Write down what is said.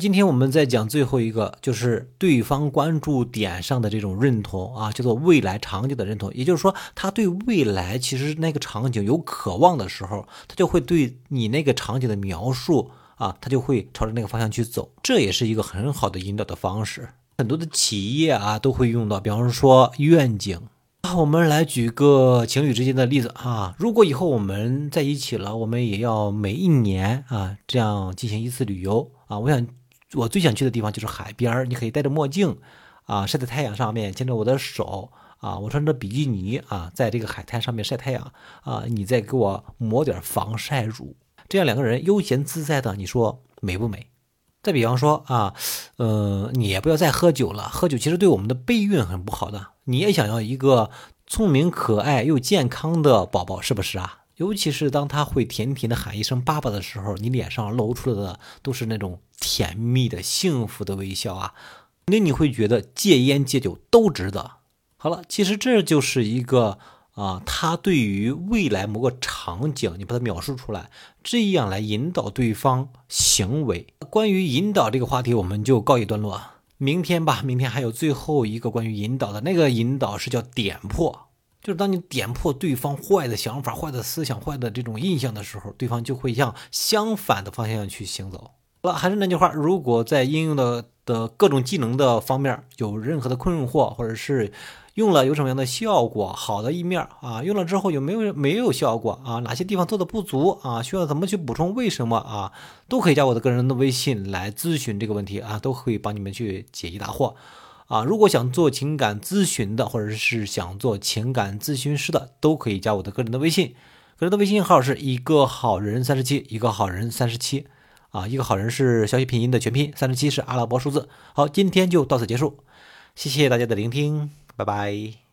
今天我们在讲最后一个，就是对方关注点上的这种认同啊，叫做未来场景的认同。也就是说，他对未来其实那个场景有渴望的时候，他就会对你那个场景的描述啊，他就会朝着那个方向去走。这也是一个很好的引导的方式。很多的企业啊都会用到，比方说愿景。啊，我们来举个情侣之间的例子啊，如果以后我们在一起了，我们也要每一年啊这样进行一次旅游啊，我想。我最想去的地方就是海边儿，你可以戴着墨镜，啊，晒在太阳上面，牵着我的手，啊，我穿着比基尼，啊，在这个海滩上面晒太阳，啊，你再给我抹点防晒乳，这样两个人悠闲自在的，你说美不美？再比方说啊，呃，你也不要再喝酒了，喝酒其实对我们的备孕很不好的。你也想要一个聪明可爱又健康的宝宝，是不是啊？尤其是当他会甜甜的喊一声“爸爸”的时候，你脸上露出来的都是那种甜蜜的、幸福的微笑啊！那你会觉得戒烟戒酒都值得。好了，其实这就是一个啊，他对于未来某个场景，你把它描述出来，这样来引导对方行为。关于引导这个话题，我们就告一段落。明天吧，明天还有最后一个关于引导的那个引导是叫点破。就是当你点破对方坏的想法、坏的思想、坏的这种印象的时候，对方就会向相反的方向去行走。好了，还是那句话，如果在应用的的各种技能的方面有任何的困惑，或者是用了有什么样的效果，好的一面啊，用了之后有没有没有效果啊？哪些地方做的不足啊？需要怎么去补充？为什么啊？都可以加我的个人的微信来咨询这个问题啊，都可以帮你们去解疑答惑。啊，如果想做情感咨询的，或者是想做情感咨询师的，都可以加我的个人的微信。个人的微信号是一个好人三十七，一个好人三十七。啊，一个好人是消息拼音的全拼，三十七是阿拉伯数字。好，今天就到此结束，谢谢大家的聆听，拜拜。